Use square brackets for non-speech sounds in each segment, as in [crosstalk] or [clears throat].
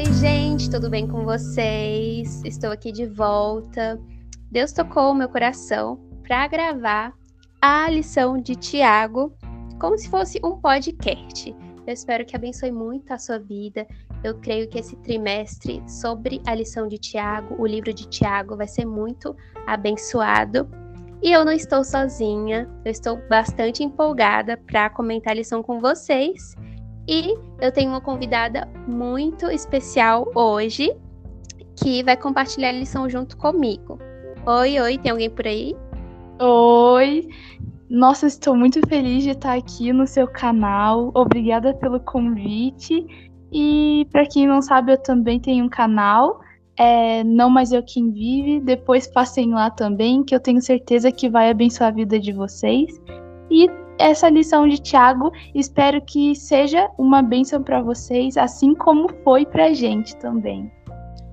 Oi, gente, tudo bem com vocês? Estou aqui de volta. Deus tocou o meu coração para gravar a lição de Tiago como se fosse um podcast. Eu espero que abençoe muito a sua vida. Eu creio que esse trimestre sobre a lição de Tiago, o livro de Tiago, vai ser muito abençoado. E eu não estou sozinha, eu estou bastante empolgada para comentar a lição com vocês. E eu tenho uma convidada muito especial hoje que vai compartilhar a lição junto comigo. Oi, oi, tem alguém por aí? Oi, nossa, estou muito feliz de estar aqui no seu canal. Obrigada pelo convite. E para quem não sabe, eu também tenho um canal, é Não Mais Eu Quem Vive. Depois passem lá também, que eu tenho certeza que vai abençoar a vida de vocês. E essa lição de Tiago, espero que seja uma bênção para vocês, assim como foi para a gente também.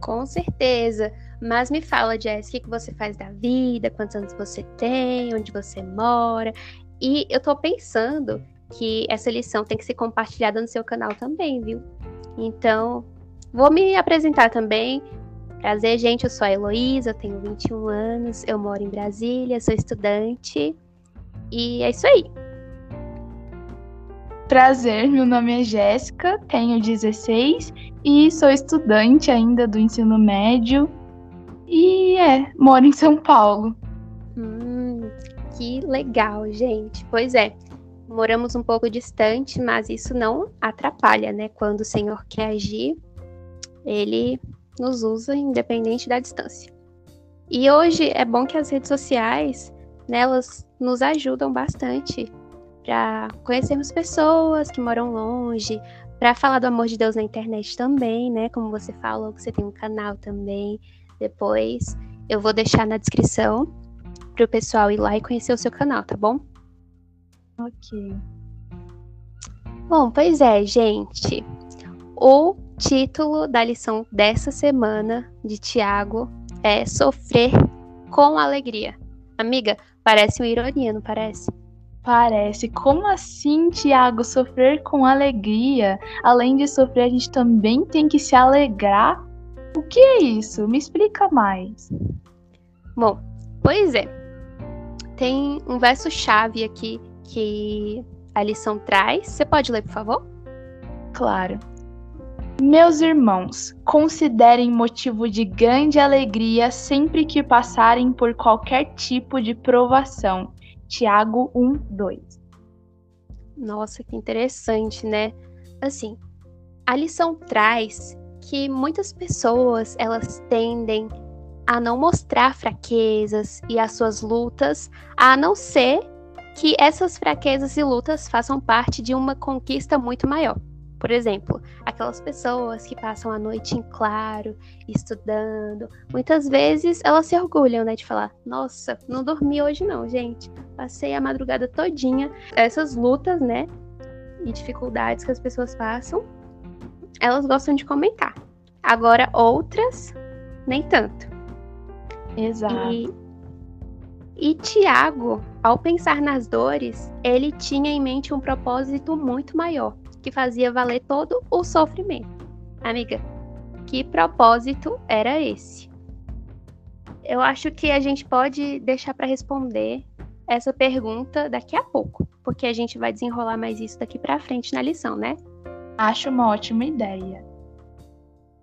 Com certeza. Mas me fala, Jess, o que, que você faz da vida, quantos anos você tem, onde você mora. E eu tô pensando que essa lição tem que ser compartilhada no seu canal também, viu? Então, vou me apresentar também. Prazer, gente, eu sou a Heloísa, tenho 21 anos, eu moro em Brasília, sou estudante. E é isso aí. Prazer, meu nome é Jéssica, tenho 16 e sou estudante ainda do ensino médio. E é, moro em São Paulo. Hum, que legal, gente. Pois é, moramos um pouco distante, mas isso não atrapalha, né? Quando o Senhor quer agir, ele nos usa independente da distância. E hoje é bom que as redes sociais, né, elas nos ajudam bastante para conhecermos pessoas que moram longe, para falar do amor de Deus na internet também, né? Como você falou, que você tem um canal também. Depois eu vou deixar na descrição para o pessoal ir lá e conhecer o seu canal, tá bom? Ok. Bom, pois é, gente. O título da lição dessa semana de Tiago é Sofrer com Alegria. Amiga, parece uma ironia, não parece? Parece. Como assim, Tiago? Sofrer com alegria? Além de sofrer, a gente também tem que se alegrar o que é isso? Me explica mais. Bom, pois é. Tem um verso-chave aqui que a lição traz. Você pode ler, por favor? Claro. Meus irmãos, considerem motivo de grande alegria sempre que passarem por qualquer tipo de provação. Tiago 1, 2. Nossa, que interessante, né? Assim, a lição traz que muitas pessoas elas tendem a não mostrar fraquezas e as suas lutas, a não ser que essas fraquezas e lutas façam parte de uma conquista muito maior. Por exemplo, aquelas pessoas que passam a noite em claro, estudando, muitas vezes elas se orgulham, né, de falar: "Nossa, não dormi hoje não, gente. Passei a madrugada todinha". Essas lutas, né, e dificuldades que as pessoas passam, elas gostam de comentar. Agora, outras, nem tanto. Exato. E, e Tiago, ao pensar nas dores, ele tinha em mente um propósito muito maior, que fazia valer todo o sofrimento. Amiga, que propósito era esse? Eu acho que a gente pode deixar para responder essa pergunta daqui a pouco, porque a gente vai desenrolar mais isso daqui para frente na lição, né? Acho uma ótima ideia.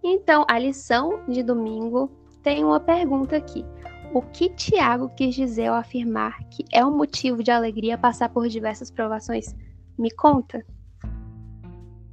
Então, a lição de domingo tem uma pergunta aqui. O que Tiago quis dizer ao afirmar que é um motivo de alegria passar por diversas provações? Me conta.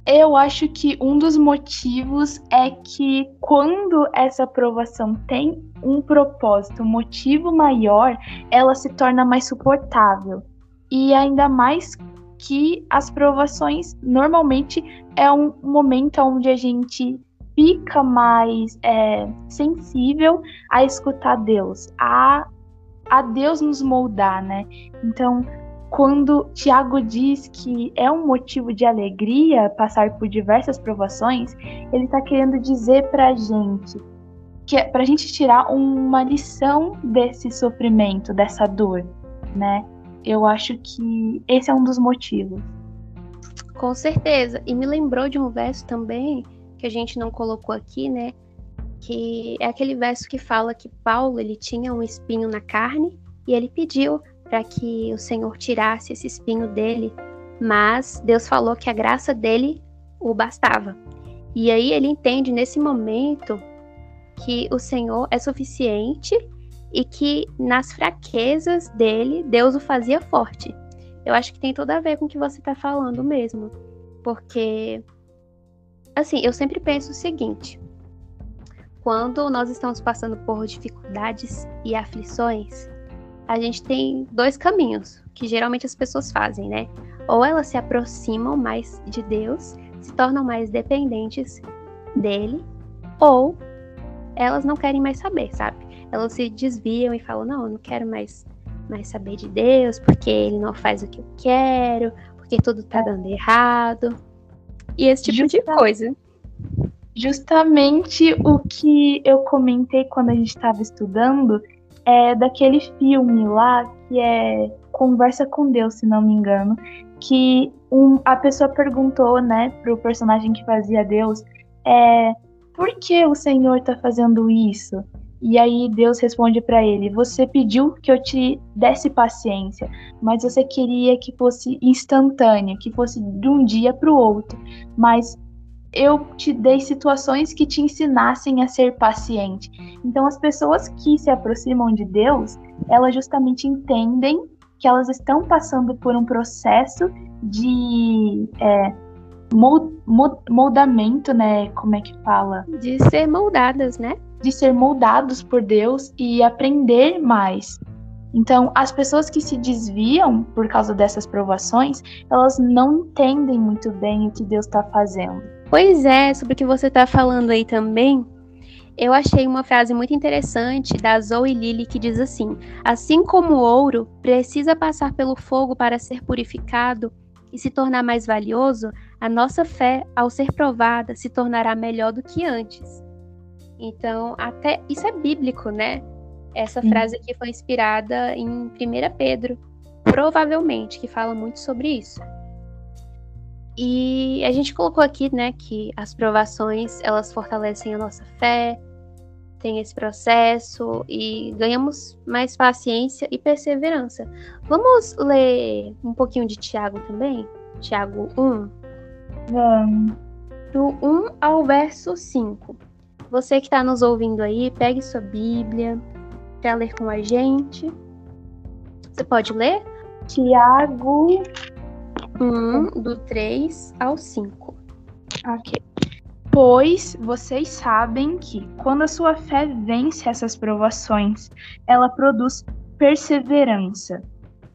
Eu acho que um dos motivos é que quando essa provação tem um propósito, um motivo maior, ela se torna mais suportável. E ainda mais que as provações normalmente é um momento onde a gente fica mais é, sensível a escutar Deus, a, a Deus nos moldar, né? Então, quando Tiago diz que é um motivo de alegria passar por diversas provações, ele está querendo dizer para a gente que é para a gente tirar uma lição desse sofrimento, dessa dor, né? Eu acho que esse é um dos motivos. Com certeza. E me lembrou de um verso também que a gente não colocou aqui, né? Que é aquele verso que fala que Paulo ele tinha um espinho na carne e ele pediu para que o Senhor tirasse esse espinho dele, mas Deus falou que a graça dele o bastava. E aí ele entende nesse momento que o Senhor é suficiente e que nas fraquezas dele, Deus o fazia forte. Eu acho que tem tudo a ver com o que você está falando mesmo. Porque, assim, eu sempre penso o seguinte: quando nós estamos passando por dificuldades e aflições, a gente tem dois caminhos que geralmente as pessoas fazem, né? Ou elas se aproximam mais de Deus, se tornam mais dependentes dele, ou elas não querem mais saber, sabe? Elas se desviam e falam: não, eu não quero mais, mais saber de Deus, porque ele não faz o que eu quero, porque tudo tá dando errado. E esse tipo Justa... de coisa. Justamente o que eu comentei quando a gente estava estudando é daquele filme lá que é Conversa com Deus, se não me engano, que um, a pessoa perguntou, né, pro personagem que fazia Deus, é, por que o Senhor está fazendo isso? E aí Deus responde para ele: Você pediu que eu te desse paciência, mas você queria que fosse instantâneo, que fosse de um dia para o outro. Mas eu te dei situações que te ensinassem a ser paciente. Então, as pessoas que se aproximam de Deus, elas justamente entendem que elas estão passando por um processo de é, moldamento, né? Como é que fala? De ser moldadas, né? De ser moldados por Deus e aprender mais. Então, as pessoas que se desviam por causa dessas provações, elas não entendem muito bem o que Deus está fazendo. Pois é, sobre o que você está falando aí também, eu achei uma frase muito interessante da Zoe Lilly que diz assim: Assim como o ouro precisa passar pelo fogo para ser purificado e se tornar mais valioso, a nossa fé, ao ser provada, se tornará melhor do que antes. Então, até isso é bíblico, né? Essa Sim. frase aqui foi inspirada em 1 Pedro, provavelmente, que fala muito sobre isso. E a gente colocou aqui, né, que as provações, elas fortalecem a nossa fé, tem esse processo e ganhamos mais paciência e perseverança. Vamos ler um pouquinho de Tiago também? Tiago 1. Vamos. Do 1 ao verso 5. Você que está nos ouvindo aí, pegue sua Bíblia para ler com a gente. Você pode ler? Tiago 1, do 3 ao 5. Ok. Pois vocês sabem que, quando a sua fé vence essas provações, ela produz perseverança.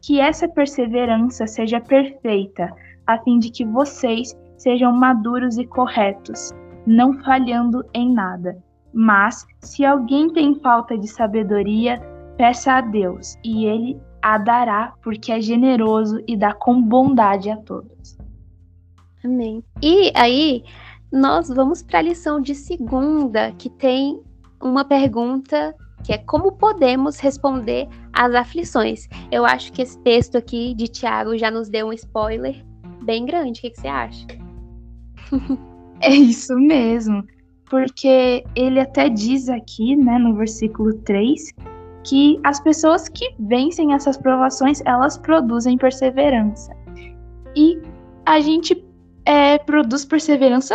Que essa perseverança seja perfeita, a fim de que vocês sejam maduros e corretos, não falhando em nada. Mas, se alguém tem falta de sabedoria, peça a Deus, e ele a dará, porque é generoso e dá com bondade a todos. Amém. E aí, nós vamos para a lição de segunda, que tem uma pergunta que é como podemos responder às aflições. Eu acho que esse texto aqui de Tiago já nos deu um spoiler bem grande. O que, que você acha? [laughs] é isso mesmo. Porque ele até diz aqui, né, no versículo 3, que as pessoas que vencem essas provações, elas produzem perseverança. E a gente é, produz perseverança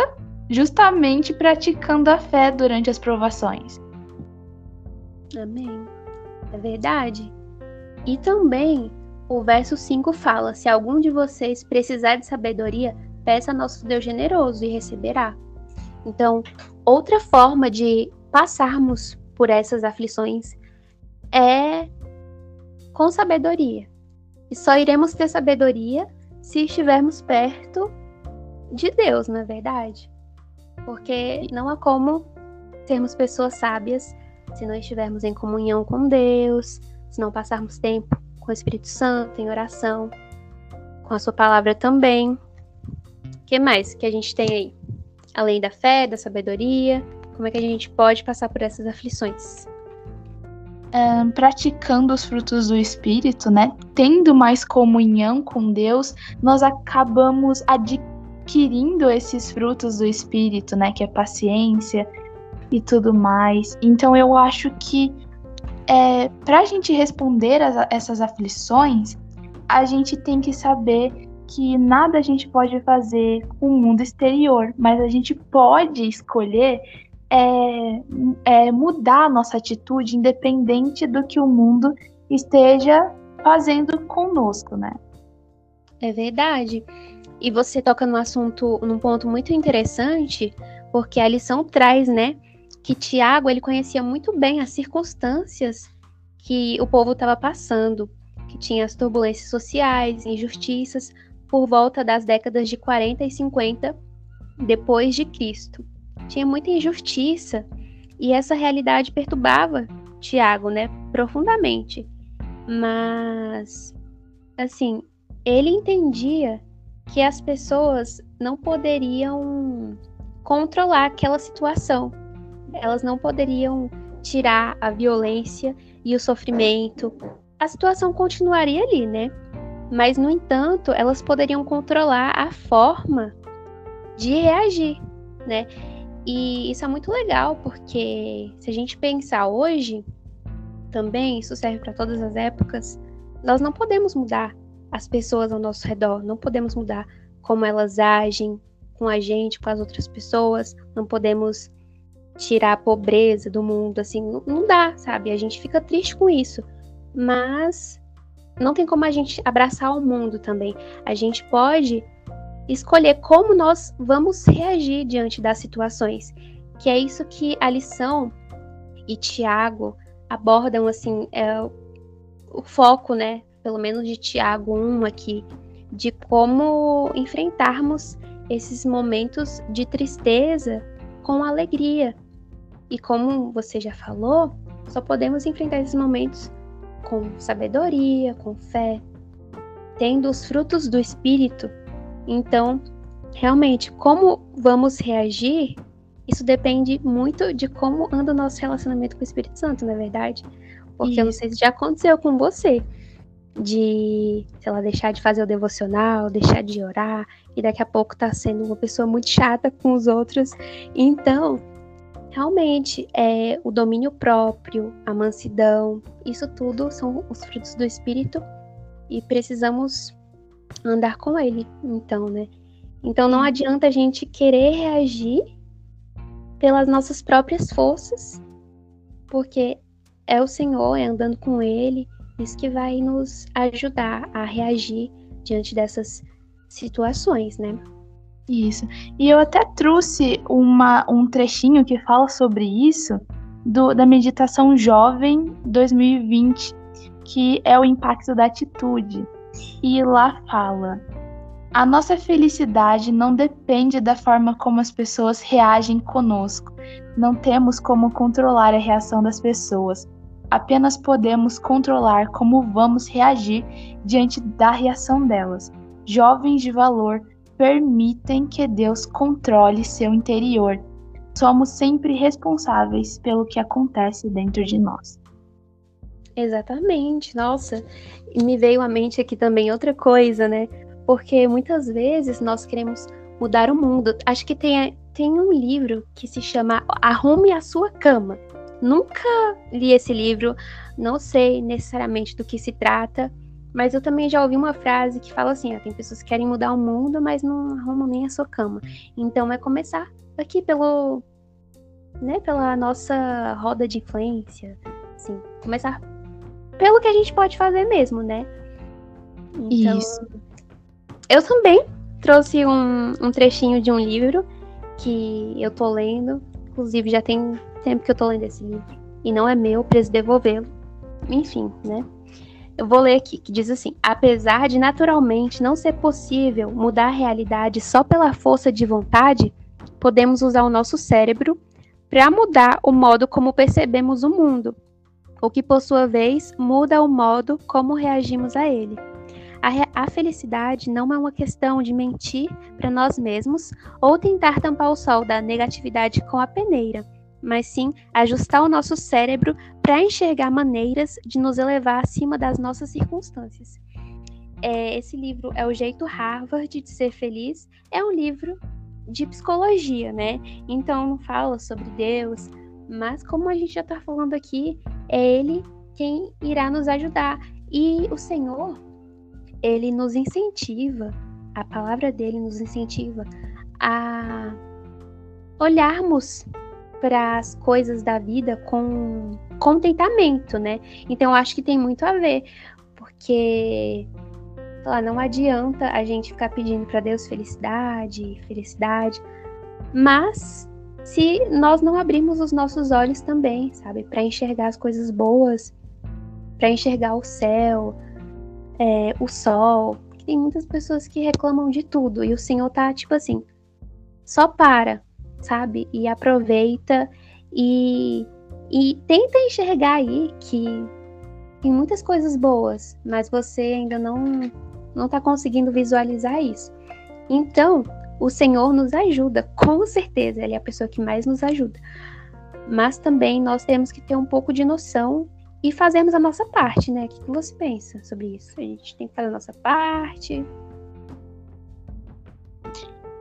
justamente praticando a fé durante as provações. Amém. É verdade. E também o verso 5 fala: Se algum de vocês precisar de sabedoria, peça a nosso Deus generoso e receberá. Então, outra forma de passarmos por essas aflições é com sabedoria. E só iremos ter sabedoria se estivermos perto de Deus, não é verdade? Porque não há como sermos pessoas sábias se não estivermos em comunhão com Deus, se não passarmos tempo com o Espírito Santo, em oração, com a Sua palavra também. O que mais que a gente tem aí? Além da fé, da sabedoria, como é que a gente pode passar por essas aflições? Praticando os frutos do Espírito, né? Tendo mais comunhão com Deus, nós acabamos adquirindo adquirindo esses frutos do espírito, né, que é paciência e tudo mais. Então eu acho que é, para a gente responder a essas aflições, a gente tem que saber que nada a gente pode fazer com o mundo exterior, mas a gente pode escolher é, é, mudar a nossa atitude independente do que o mundo esteja fazendo conosco, né? É verdade. E você toca no assunto, num ponto muito interessante, porque a lição traz, né, que Tiago ele conhecia muito bem as circunstâncias que o povo estava passando, que tinha as turbulências sociais, injustiças por volta das décadas de 40 e 50 depois de Cristo. Tinha muita injustiça e essa realidade perturbava Tiago, né, profundamente. Mas assim, ele entendia que as pessoas não poderiam controlar aquela situação elas não poderiam tirar a violência e o sofrimento. A situação continuaria ali, né? Mas, no entanto, elas poderiam controlar a forma de reagir, né? E isso é muito legal, porque se a gente pensar hoje, também, isso serve para todas as épocas, nós não podemos mudar as pessoas ao nosso redor, não podemos mudar como elas agem com a gente, com as outras pessoas, não podemos tirar a pobreza do mundo, assim, não, dá, sabe? A gente fica triste com isso. Mas não tem como a gente abraçar o mundo também. A gente pode escolher como nós vamos reagir diante das situações. Que é isso que a lição e Tiago abordam, assim, é o foco, né? Pelo menos de Tiago 1 aqui, de como enfrentarmos esses momentos de tristeza com alegria. E como você já falou, só podemos enfrentar esses momentos com sabedoria, com fé, tendo os frutos do Espírito. Então, realmente, como vamos reagir, isso depende muito de como anda o nosso relacionamento com o Espírito Santo, na é verdade. Porque isso. eu não sei se já aconteceu com você, de, sei lá, deixar de fazer o devocional, deixar de orar, e daqui a pouco tá sendo uma pessoa muito chata com os outros. Então, realmente é o domínio próprio, a mansidão, isso tudo são os frutos do espírito e precisamos andar com ele, então, né? Então não adianta a gente querer reagir pelas nossas próprias forças, porque é o Senhor, é andando com ele, isso que vai nos ajudar a reagir diante dessas situações, né? Isso. E eu até trouxe uma, um trechinho que fala sobre isso do, da meditação jovem 2020, que é o impacto da atitude. E lá fala: a nossa felicidade não depende da forma como as pessoas reagem conosco. Não temos como controlar a reação das pessoas. Apenas podemos controlar como vamos reagir diante da reação delas. Jovens de valor permitem que Deus controle seu interior. Somos sempre responsáveis pelo que acontece dentro de nós. Exatamente, nossa. E me veio à mente aqui também outra coisa, né? Porque muitas vezes nós queremos mudar o mundo. Acho que tem, tem um livro que se chama Arrume a Sua Cama. Nunca li esse livro, não sei necessariamente do que se trata, mas eu também já ouvi uma frase que fala assim: ah, tem pessoas que querem mudar o mundo, mas não arrumam nem a sua cama. Então é começar aqui pelo. Né, pela nossa roda de influência. Assim, começar pelo que a gente pode fazer mesmo, né? Então, Isso. Eu também trouxe um, um trechinho de um livro que eu tô lendo. Inclusive, já tem tempo que eu tô lendo esse livro. E não é meu, preciso devolvê-lo. Enfim, né? Eu vou ler aqui, que diz assim: apesar de naturalmente não ser possível mudar a realidade só pela força de vontade, podemos usar o nosso cérebro para mudar o modo como percebemos o mundo, o que por sua vez muda o modo como reagimos a ele. A, a felicidade não é uma questão de mentir para nós mesmos ou tentar tampar o sol da negatividade com a peneira mas sim ajustar o nosso cérebro para enxergar maneiras de nos elevar acima das nossas circunstâncias. é, esse livro é O Jeito Harvard de Ser Feliz. É um livro de psicologia, né? Então não fala sobre Deus, mas como a gente já está falando aqui, é Ele quem irá nos ajudar. E o Senhor, Ele nos incentiva, a palavra dele nos incentiva a olharmos para as coisas da vida com contentamento, né? Então acho que tem muito a ver, porque lá, não adianta a gente ficar pedindo para Deus felicidade, felicidade, mas se nós não abrirmos os nossos olhos também, sabe, para enxergar as coisas boas, para enxergar o céu, é, o sol, tem muitas pessoas que reclamam de tudo e o Senhor tá tipo assim, só para, sabe, e aproveita e e tenta enxergar aí que tem muitas coisas boas, mas você ainda não não está conseguindo visualizar isso. Então, o Senhor nos ajuda, com certeza, Ele é a pessoa que mais nos ajuda. Mas também nós temos que ter um pouco de noção e fazermos a nossa parte, né? O que você pensa sobre isso? A gente tem que fazer a nossa parte.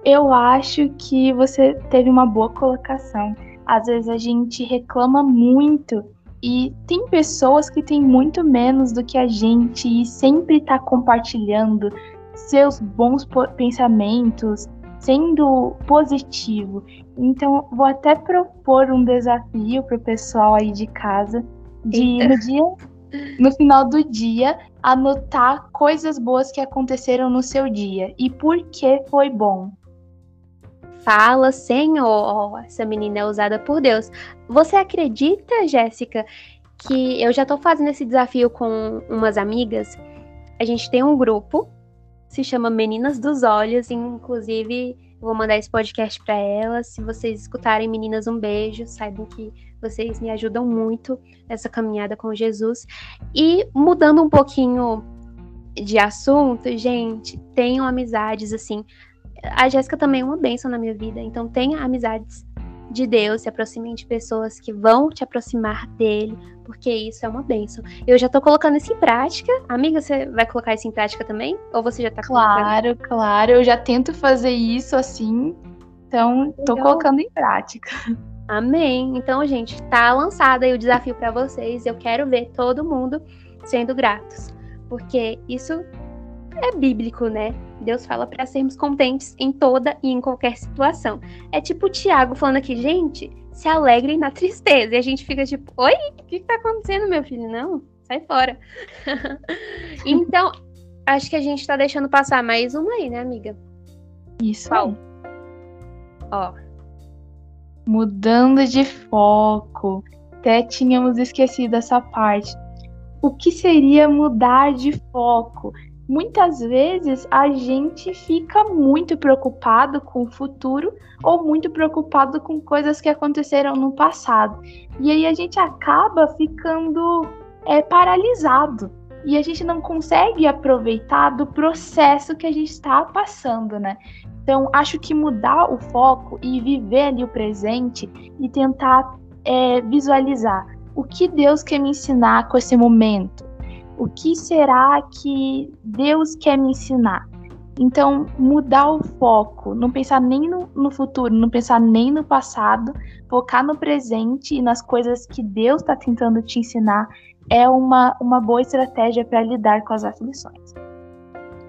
Eu acho que você teve uma boa colocação. Às vezes a gente reclama muito e tem pessoas que têm muito menos do que a gente e sempre está compartilhando seus bons pensamentos, sendo positivo. Então, vou até propor um desafio para o pessoal aí de casa de no dia no final do dia anotar coisas boas que aconteceram no seu dia e por que foi bom. Fala, Senhor, essa menina é usada por Deus. Você acredita, Jéssica, que eu já tô fazendo esse desafio com umas amigas? A gente tem um grupo, se chama Meninas dos Olhos, inclusive vou mandar esse podcast para elas. Se vocês escutarem Meninas, um beijo, saibam que vocês me ajudam muito nessa caminhada com Jesus. E mudando um pouquinho de assunto, gente, tenham amizades assim a Jéssica também é uma bênção na minha vida. Então tenha amizades de Deus, se aproximem de pessoas que vão te aproximar dele, porque isso é uma bênção. Eu já tô colocando isso em prática. Amiga, você vai colocar isso em prática também? Ou você já tá Claro, colocando? claro. Eu já tento fazer isso assim. Então, tô Legal. colocando em prática. Amém. Então, gente, tá lançado aí o desafio para vocês. Eu quero ver todo mundo sendo gratos, porque isso é bíblico, né? Deus fala para sermos contentes em toda e em qualquer situação. É tipo o Tiago falando aqui, gente, se alegrem na tristeza. E a gente fica tipo, oi, o que, que tá acontecendo, meu filho? Não, sai fora. [laughs] então, acho que a gente tá deixando passar mais uma aí, né, amiga? Isso. Qual? Ó. Mudando de foco. Até tínhamos esquecido essa parte. O que seria mudar de foco? Muitas vezes a gente fica muito preocupado com o futuro ou muito preocupado com coisas que aconteceram no passado. E aí a gente acaba ficando é, paralisado. E a gente não consegue aproveitar do processo que a gente está passando, né? Então, acho que mudar o foco e viver ali o presente e tentar é, visualizar o que Deus quer me ensinar com esse momento o que será que Deus quer me ensinar? Então, mudar o foco, não pensar nem no, no, futuro, não pensar nem no passado, focar no presente e nas coisas que Deus está tentando te ensinar é uma, uma boa estratégia para lidar com as aflições.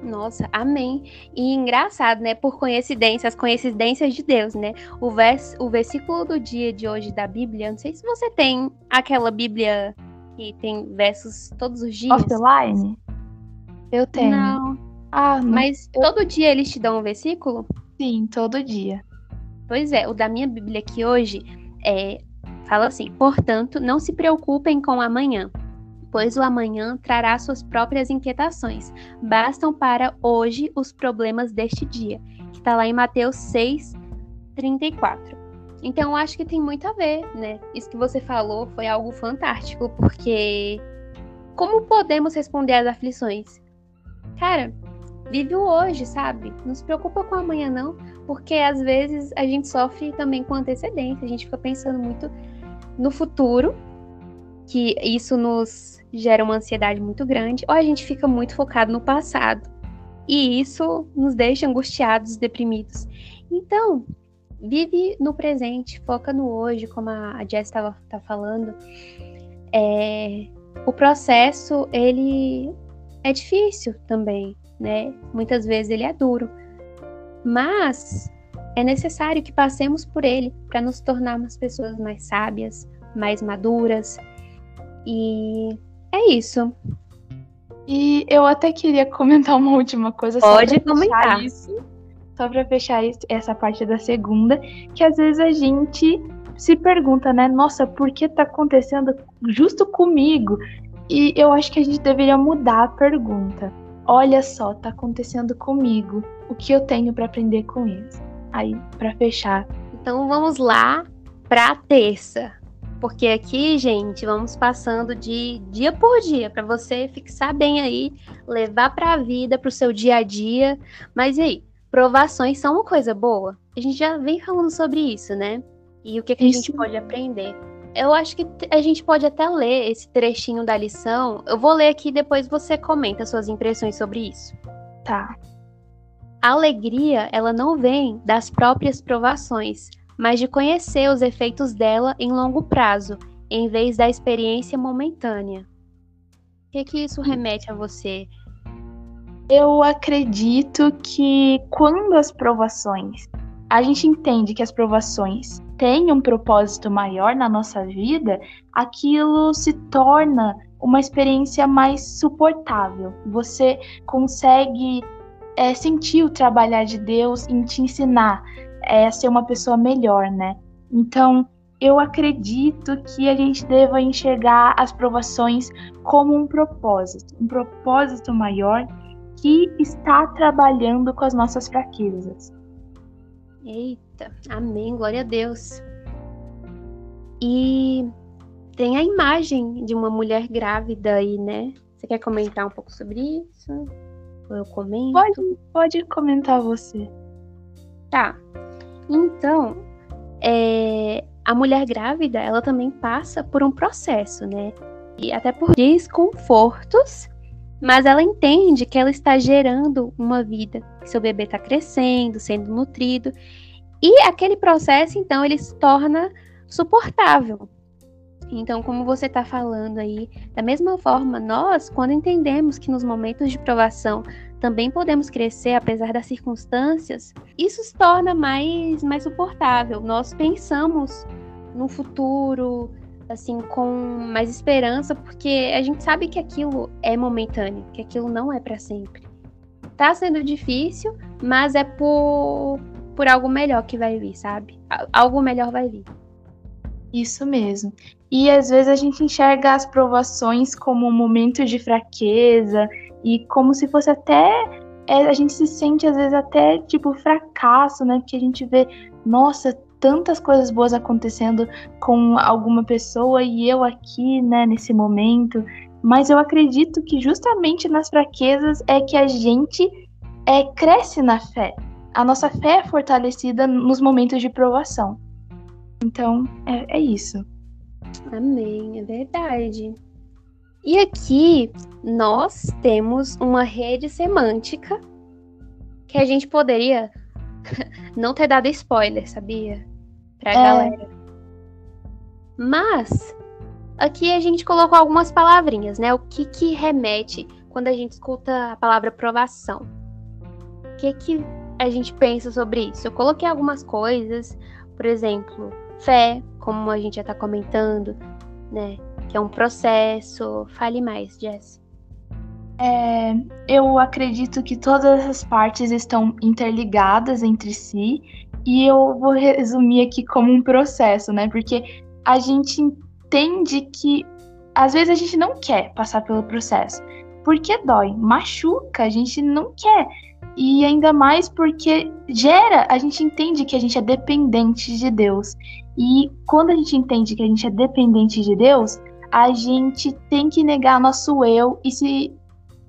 Nossa, amém. E engraçado, né? Por coincidência, as coincidências de Deus, né? O, vers o versículo do dia de hoje da Bíblia, não sei se você tem aquela Bíblia que tem versos todos os dias? Offline? Eu tenho. Não. Ah, não. Mas eu... todo dia eles te dão um versículo? Sim, todo dia. Pois é, o da minha Bíblia aqui hoje é, fala assim: portanto, não se preocupem com amanhã, pois o amanhã trará suas próprias inquietações. Bastam para hoje os problemas deste dia, que está lá em Mateus 6, 34. Então, acho que tem muito a ver, né? Isso que você falou foi algo fantástico, porque como podemos responder às aflições? Cara, vive o hoje, sabe? Não se preocupa com amanhã, não, porque às vezes a gente sofre também com antecedência, a gente fica pensando muito no futuro que isso nos gera uma ansiedade muito grande, ou a gente fica muito focado no passado. E isso nos deixa angustiados, deprimidos. Então, vive no presente, foca no hoje, como a Jess estava tá falando. É, o processo, ele é difícil também, né? Muitas vezes ele é duro. Mas é necessário que passemos por ele para nos tornarmos pessoas mais sábias, mais maduras. E é isso. E eu até queria comentar uma última coisa. Pode comentar. Isso, só para fechar essa parte da segunda, que às vezes a gente se pergunta, né? Nossa, por que tá acontecendo justo comigo? E eu acho que a gente deveria mudar a pergunta. Olha só, tá acontecendo comigo. O que eu tenho para aprender com isso? Aí, para fechar. Então vamos lá para terça. Porque aqui, gente, vamos passando de dia por dia para você fixar bem aí, levar para a vida, para o seu dia a dia. Mas e aí, provações são uma coisa boa? A gente já vem falando sobre isso, né? E o que, que a gente pode aprender? Eu acho que a gente pode até ler esse trechinho da lição. Eu vou ler aqui e depois você comenta suas impressões sobre isso. Tá. A alegria, ela não vem das próprias provações, mas de conhecer os efeitos dela em longo prazo, em vez da experiência momentânea. O que, que isso remete a você? Eu acredito que quando as provações, a gente entende que as provações têm um propósito maior na nossa vida, aquilo se torna uma experiência mais suportável. Você consegue é, sentir o trabalhar de Deus em te ensinar é, ser uma pessoa melhor, né? Então, eu acredito que a gente deva enxergar as provações como um propósito, um propósito maior que está trabalhando com as nossas fraquezas. Eita, amém, glória a Deus. E tem a imagem de uma mulher grávida aí, né? Você quer comentar um pouco sobre isso? Ou eu comento? Pode, pode comentar você. Tá. Então, é, a mulher grávida, ela também passa por um processo, né? E até por desconfortos, mas ela entende que ela está gerando uma vida, que seu bebê está crescendo, sendo nutrido, e aquele processo, então, ele se torna suportável. Então, como você está falando aí, da mesma forma, nós, quando entendemos que nos momentos de provação também podemos crescer apesar das circunstâncias, isso se torna mais, mais suportável. Nós pensamos no futuro, assim, com mais esperança, porque a gente sabe que aquilo é momentâneo, que aquilo não é para sempre. Tá sendo difícil, mas é por, por algo melhor que vai vir, sabe? Algo melhor vai vir. Isso mesmo. E às vezes a gente enxerga as provações como um momento de fraqueza e como se fosse até. É, a gente se sente às vezes até tipo fracasso, né? Porque a gente vê, nossa, tantas coisas boas acontecendo com alguma pessoa e eu aqui, né, nesse momento. Mas eu acredito que justamente nas fraquezas é que a gente é, cresce na fé. A nossa fé é fortalecida nos momentos de provação. Então, é, é isso. Amém, é verdade. E aqui nós temos uma rede semântica que a gente poderia [laughs] não ter dado spoiler, sabia? Pra é. galera. Mas aqui a gente colocou algumas palavrinhas, né? O que que remete quando a gente escuta a palavra provação? O que que a gente pensa sobre isso? Eu coloquei algumas coisas, por exemplo, fé, como a gente já está comentando, né? Que é um processo. Fale mais, Jess. É, eu acredito que todas as partes estão interligadas entre si e eu vou resumir aqui como um processo, né? Porque a gente entende que às vezes a gente não quer passar pelo processo, porque dói, machuca, a gente não quer. E ainda mais porque gera, a gente entende que a gente é dependente de Deus. E quando a gente entende que a gente é dependente de Deus, a gente tem que negar nosso eu e se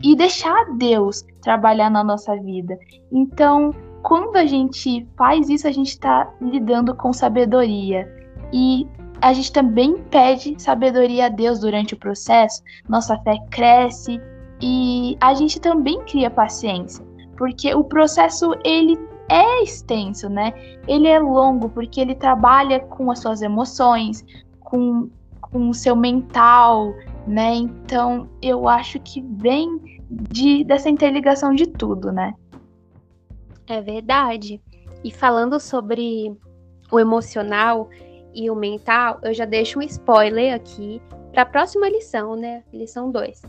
e deixar Deus trabalhar na nossa vida. Então, quando a gente faz isso, a gente está lidando com sabedoria. E a gente também pede sabedoria a Deus durante o processo, nossa fé cresce e a gente também cria paciência, porque o processo ele é extenso, né? Ele é longo porque ele trabalha com as suas emoções, com, com o seu mental, né? Então eu acho que vem de, dessa interligação de tudo, né? É verdade. E falando sobre o emocional e o mental, eu já deixo um spoiler aqui para a próxima lição, né? Lição 2.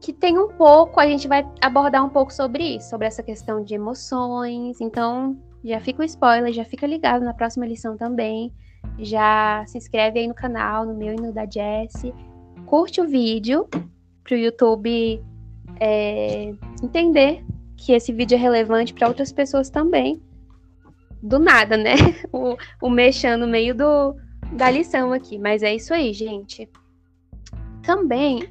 Que tem um pouco, a gente vai abordar um pouco sobre isso, sobre essa questão de emoções. Então, já fica o spoiler, já fica ligado na próxima lição também. Já se inscreve aí no canal, no meu e no da Jessie. Curte o vídeo para o YouTube é, entender que esse vídeo é relevante para outras pessoas também. Do nada, né? [laughs] O, o mexendo no meio do, da lição aqui. Mas é isso aí, gente. Também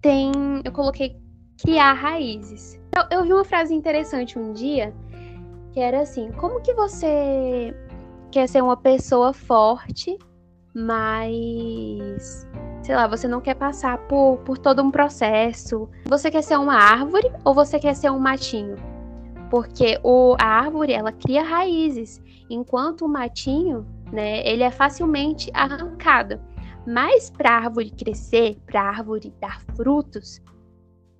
tem. Eu coloquei criar raízes. Eu, eu vi uma frase interessante um dia que era assim: como que você quer ser uma pessoa forte, mas sei lá, você não quer passar por, por todo um processo. Você quer ser uma árvore ou você quer ser um matinho? Porque o, a árvore, ela cria raízes, enquanto o matinho, né, ele é facilmente arrancado. Mas para a árvore crescer, para a árvore dar frutos,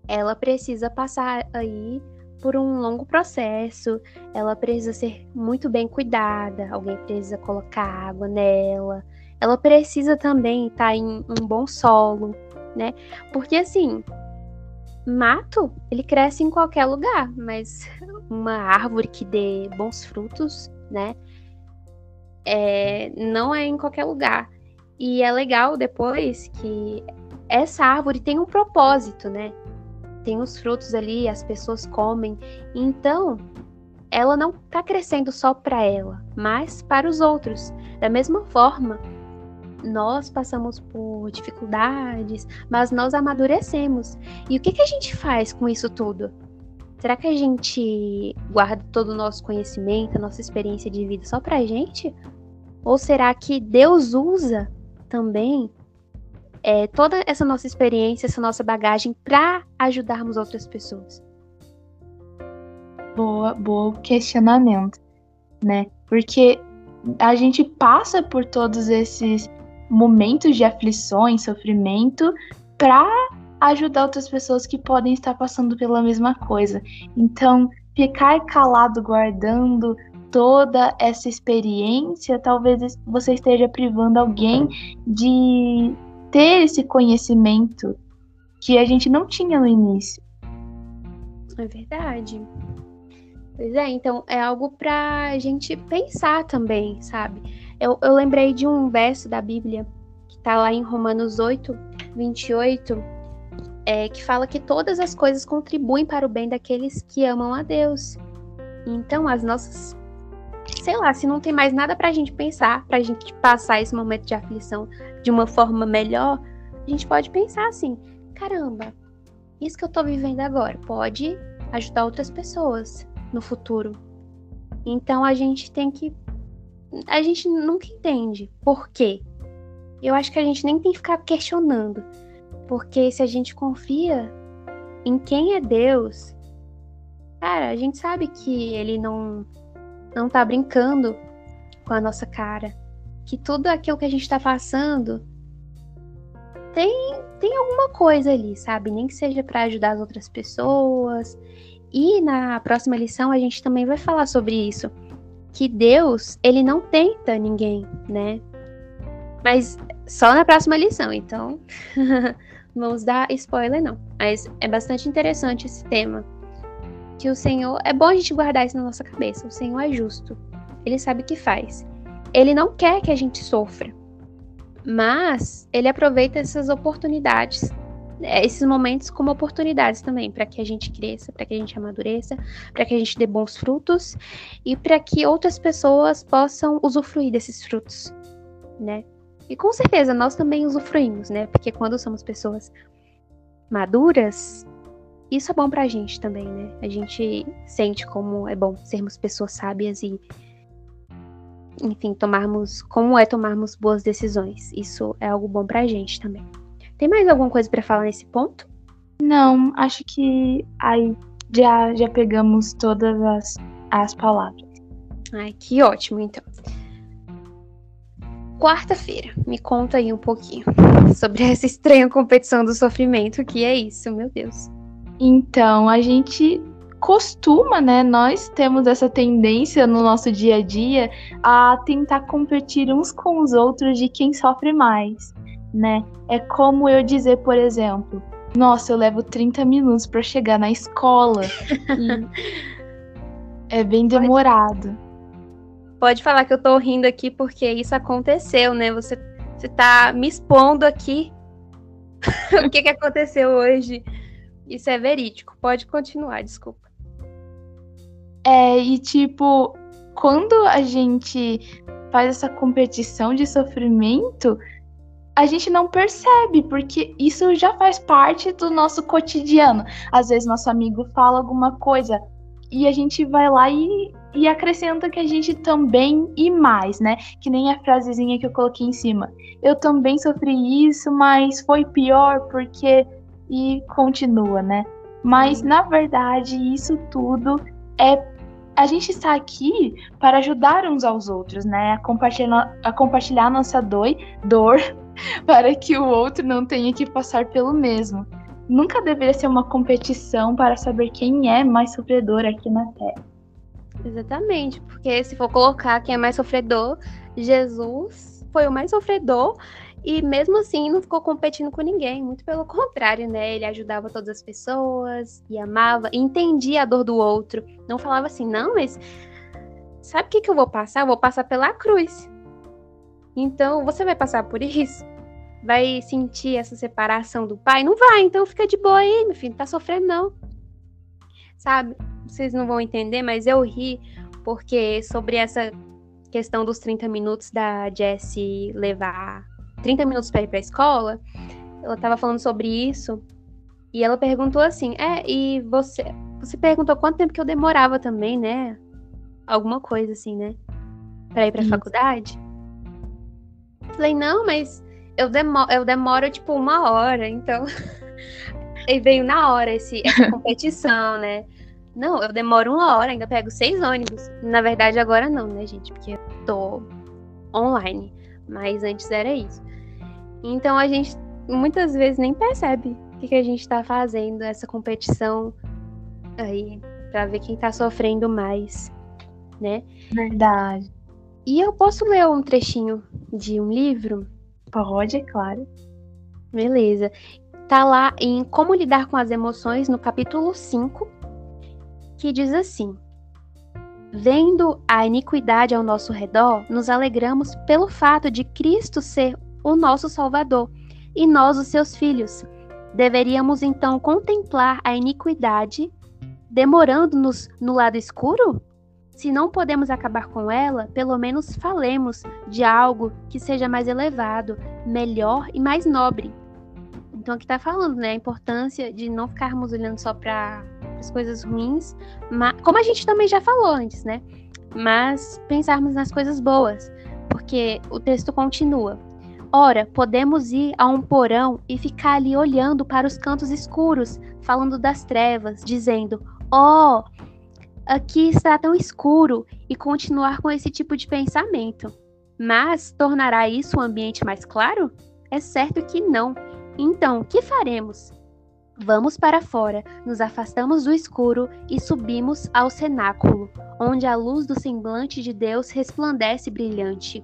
ela precisa passar aí por um longo processo, ela precisa ser muito bem cuidada, alguém precisa colocar água nela, ela precisa também estar tá em um bom solo, né? Porque assim, mato, ele cresce em qualquer lugar, mas uma árvore que dê bons frutos, né? É, não é em qualquer lugar. E é legal depois que essa árvore tem um propósito, né? Tem os frutos ali, as pessoas comem. Então, ela não está crescendo só para ela, mas para os outros. Da mesma forma, nós passamos por dificuldades, mas nós amadurecemos. E o que, que a gente faz com isso tudo? Será que a gente guarda todo o nosso conhecimento, a nossa experiência de vida só pra gente? Ou será que Deus usa também é, toda essa nossa experiência, essa nossa bagagem para ajudarmos outras pessoas? Boa, boa questionamento, né? Porque a gente passa por todos esses momentos de aflições, sofrimento, para ajudar outras pessoas que podem estar passando pela mesma coisa. Então, ficar calado guardando toda essa experiência, talvez você esteja privando alguém de ter esse conhecimento que a gente não tinha no início. É verdade. Pois é, então é algo para a gente pensar também, sabe? Eu, eu lembrei de um verso da Bíblia que está lá em Romanos 8, 28, é, que fala que todas as coisas contribuem para o bem daqueles que amam a Deus. Então, as nossas. Sei lá, se não tem mais nada para a gente pensar, para a gente passar esse momento de aflição de uma forma melhor, a gente pode pensar assim: caramba, isso que eu estou vivendo agora pode ajudar outras pessoas no futuro. Então a gente tem que a gente nunca entende por quê. Eu acho que a gente nem tem que ficar questionando. Porque se a gente confia em quem é Deus, cara, a gente sabe que ele não não tá brincando com a nossa cara. Que tudo aquilo que a gente tá passando tem tem alguma coisa ali, sabe? Nem que seja para ajudar as outras pessoas. E na próxima lição a gente também vai falar sobre isso que Deus, ele não tenta ninguém, né? Mas só na próxima lição, então [laughs] vamos dar spoiler não. Mas é bastante interessante esse tema. Que o Senhor, é bom a gente guardar isso na nossa cabeça. O Senhor é justo. Ele sabe o que faz. Ele não quer que a gente sofra. Mas ele aproveita essas oportunidades esses momentos como oportunidades também para que a gente cresça, para que a gente amadureça, para que a gente dê bons frutos e para que outras pessoas possam usufruir desses frutos, né? E com certeza nós também usufruímos, né? Porque quando somos pessoas maduras, isso é bom pra gente também, né? A gente sente como é bom sermos pessoas sábias e enfim, tomarmos, como é tomarmos boas decisões. Isso é algo bom pra gente também. Tem mais alguma coisa para falar nesse ponto? Não, acho que aí já, já pegamos todas as, as palavras. Ai, que ótimo, então. Quarta-feira, me conta aí um pouquinho sobre essa estranha competição do sofrimento, que é isso, meu Deus. Então, a gente costuma, né? Nós temos essa tendência no nosso dia a dia a tentar competir uns com os outros de quem sofre mais, né? É como eu dizer, por exemplo, nossa, eu levo 30 minutos para chegar na escola. [laughs] é bem demorado. Pode falar que eu tô rindo aqui porque isso aconteceu, né? Você, você tá me expondo aqui [laughs] o que, que aconteceu hoje. Isso é verídico. Pode continuar, desculpa. É, e tipo, quando a gente faz essa competição de sofrimento, a gente não percebe, porque isso já faz parte do nosso cotidiano. Às vezes nosso amigo fala alguma coisa e a gente vai lá e e acrescenta que a gente também e mais, né? Que nem a frasezinha que eu coloquei em cima. Eu também sofri isso, mas foi pior porque. E continua, né? Mas na verdade, isso tudo é. A gente está aqui para ajudar uns aos outros, né? A compartilhar, a compartilhar nossa dor, dor [laughs] para que o outro não tenha que passar pelo mesmo. Nunca deveria ser uma competição para saber quem é mais sofredor aqui na Terra. Exatamente, porque se for colocar quem é mais sofredor, Jesus foi o mais sofredor e mesmo assim não ficou competindo com ninguém, muito pelo [laughs] contrário, né? Ele ajudava todas as pessoas e amava, entendia a dor do outro. Não falava assim, não, mas sabe o que, que eu vou passar? Eu vou passar pela cruz. Então, você vai passar por isso? Vai sentir essa separação do pai? Não vai, então fica de boa aí, meu filho, não tá sofrendo não. Sabe? vocês não vão entender, mas eu ri porque sobre essa questão dos 30 minutos da Jessie levar 30 minutos para ir para a escola, ela estava falando sobre isso e ela perguntou assim: "É, e você, você perguntou quanto tempo que eu demorava também, né? Alguma coisa assim, né? Para ir para a faculdade?" Falei: "Não, mas eu demoro, eu demoro tipo uma hora, então [laughs] e veio na hora esse, essa [laughs] competição, né? Não, eu demoro uma hora, ainda pego seis ônibus. Na verdade, agora não, né, gente? Porque eu tô online. Mas antes era isso. Então a gente muitas vezes nem percebe o que, que a gente tá fazendo, essa competição aí, pra ver quem tá sofrendo mais, né? Verdade. E eu posso ler um trechinho de um livro? Pode, é claro. Beleza. Tá lá em Como Lidar com as Emoções, no capítulo 5, que diz assim: Vendo a iniquidade ao nosso redor, nos alegramos pelo fato de Cristo ser o nosso Salvador e nós os seus filhos. Deveríamos então contemplar a iniquidade, demorando-nos no lado escuro? Se não podemos acabar com ela, pelo menos falemos de algo que seja mais elevado, melhor e mais nobre. Então aqui está falando, né, a importância de não ficarmos olhando só para as coisas ruins, mas, como a gente também já falou antes, né? Mas pensarmos nas coisas boas, porque o texto continua. Ora, podemos ir a um porão e ficar ali olhando para os cantos escuros, falando das trevas, dizendo: Oh, aqui está tão escuro, e continuar com esse tipo de pensamento. Mas tornará isso o ambiente mais claro? É certo que não. Então, o que faremos? Vamos para fora, nos afastamos do escuro e subimos ao cenáculo, onde a luz do semblante de Deus resplandece brilhante.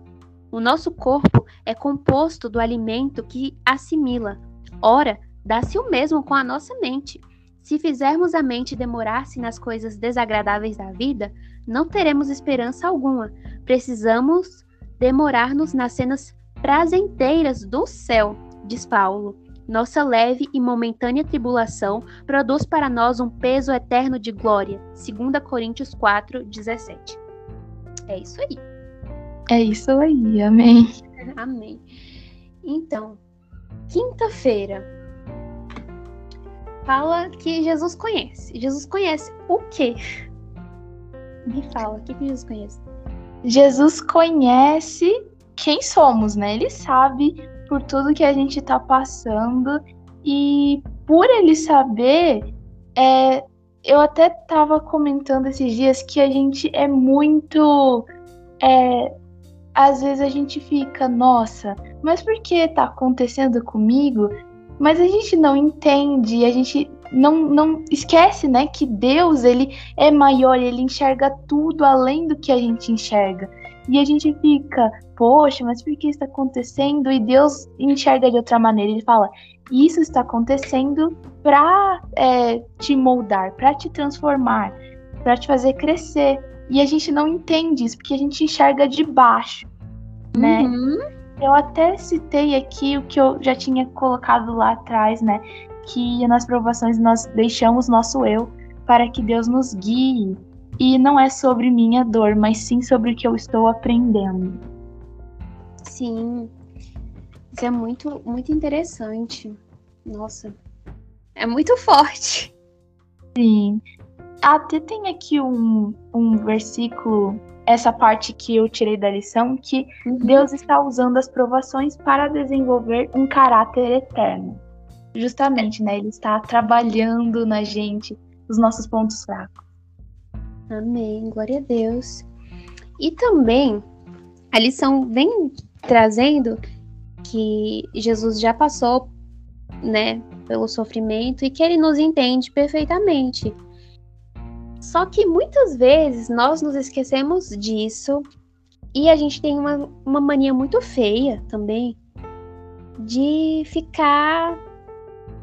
O nosso corpo é composto do alimento que assimila. Ora, dá-se o mesmo com a nossa mente. Se fizermos a mente demorar-se nas coisas desagradáveis da vida, não teremos esperança alguma. Precisamos demorar-nos nas cenas prazenteiras do céu, diz Paulo. Nossa leve e momentânea tribulação produz para nós um peso eterno de glória. 2 Coríntios 4, 17. É isso aí. É isso aí, amém. amém. Então, quinta-feira. Fala que Jesus conhece. Jesus conhece o quê? Me fala, o que, que Jesus conhece? Jesus conhece quem somos, né? Ele sabe por tudo que a gente tá passando e por ele saber, é, eu até tava comentando esses dias que a gente é muito. É, às vezes a gente fica, nossa, mas por que tá acontecendo comigo? Mas a gente não entende, a gente não, não esquece, né, que Deus, ele é maior, ele enxerga tudo além do que a gente enxerga. E a gente fica, poxa, mas por que está acontecendo? E Deus enxerga de outra maneira. Ele fala, isso está acontecendo para é, te moldar, para te transformar, para te fazer crescer. E a gente não entende isso, porque a gente enxerga de baixo, né? Uhum. Eu até citei aqui o que eu já tinha colocado lá atrás, né? Que nas provações nós deixamos nosso eu para que Deus nos guie. E não é sobre minha dor, mas sim sobre o que eu estou aprendendo. Sim. Isso é muito, muito interessante. Nossa. É muito forte. Sim. Até tem aqui um, um versículo, essa parte que eu tirei da lição, que Uhum. Deus está usando as provações para desenvolver um caráter eterno. Justamente, né? Ele está trabalhando na gente os nossos pontos fracos. Amém, glória a Deus. E também a lição vem trazendo que Jesus já passou, né, pelo sofrimento e que ele nos entende perfeitamente. Só que muitas vezes nós nos esquecemos disso e a gente tem uma, uma mania muito feia também de ficar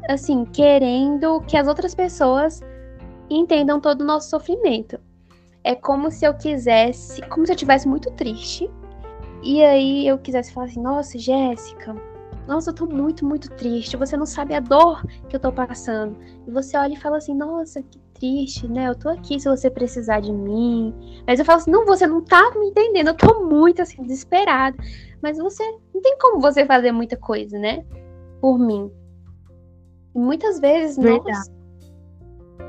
assim, querendo que as outras pessoas entendam todo o nosso sofrimento. É como se eu quisesse, como se eu tivesse muito triste. E aí eu quisesse falar assim: "Nossa, Jéssica, nossa, eu tô muito, muito triste. Você não sabe a dor que eu tô passando". E você olha e fala assim: "Nossa, que triste, né? Eu tô aqui se você precisar de mim". Mas eu falo assim: "Não, você não tá me entendendo. Eu tô muito assim desesperada". Mas você não tem como você fazer muita coisa, né? Por mim. E muitas vezes nós Verdade.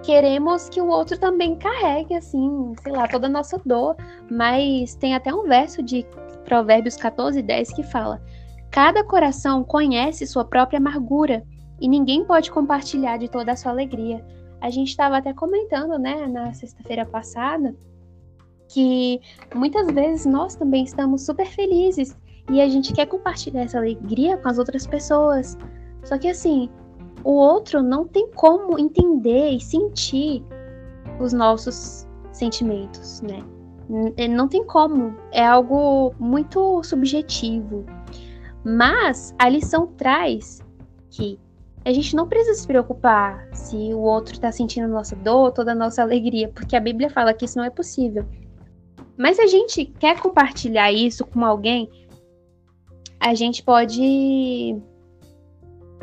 queremos que o outro também carregue, assim, sei lá, toda a nossa dor. Mas tem até um verso de Provérbios 14, 10 que fala: Cada coração conhece sua própria amargura e ninguém pode compartilhar de toda a sua alegria. A gente estava até comentando, né, na sexta-feira passada, que muitas vezes nós também estamos super felizes e a gente quer compartilhar essa alegria com as outras pessoas. Só que assim, o outro não tem como entender e sentir os nossos sentimentos, né? N- Não tem como, é algo muito subjetivo. Mas a lição traz que a gente não precisa se preocupar se o outro está sentindo nossa dor, toda a nossa alegria, porque a Bíblia fala que isso não é possível. Mas se a gente quer compartilhar isso com alguém, a gente pode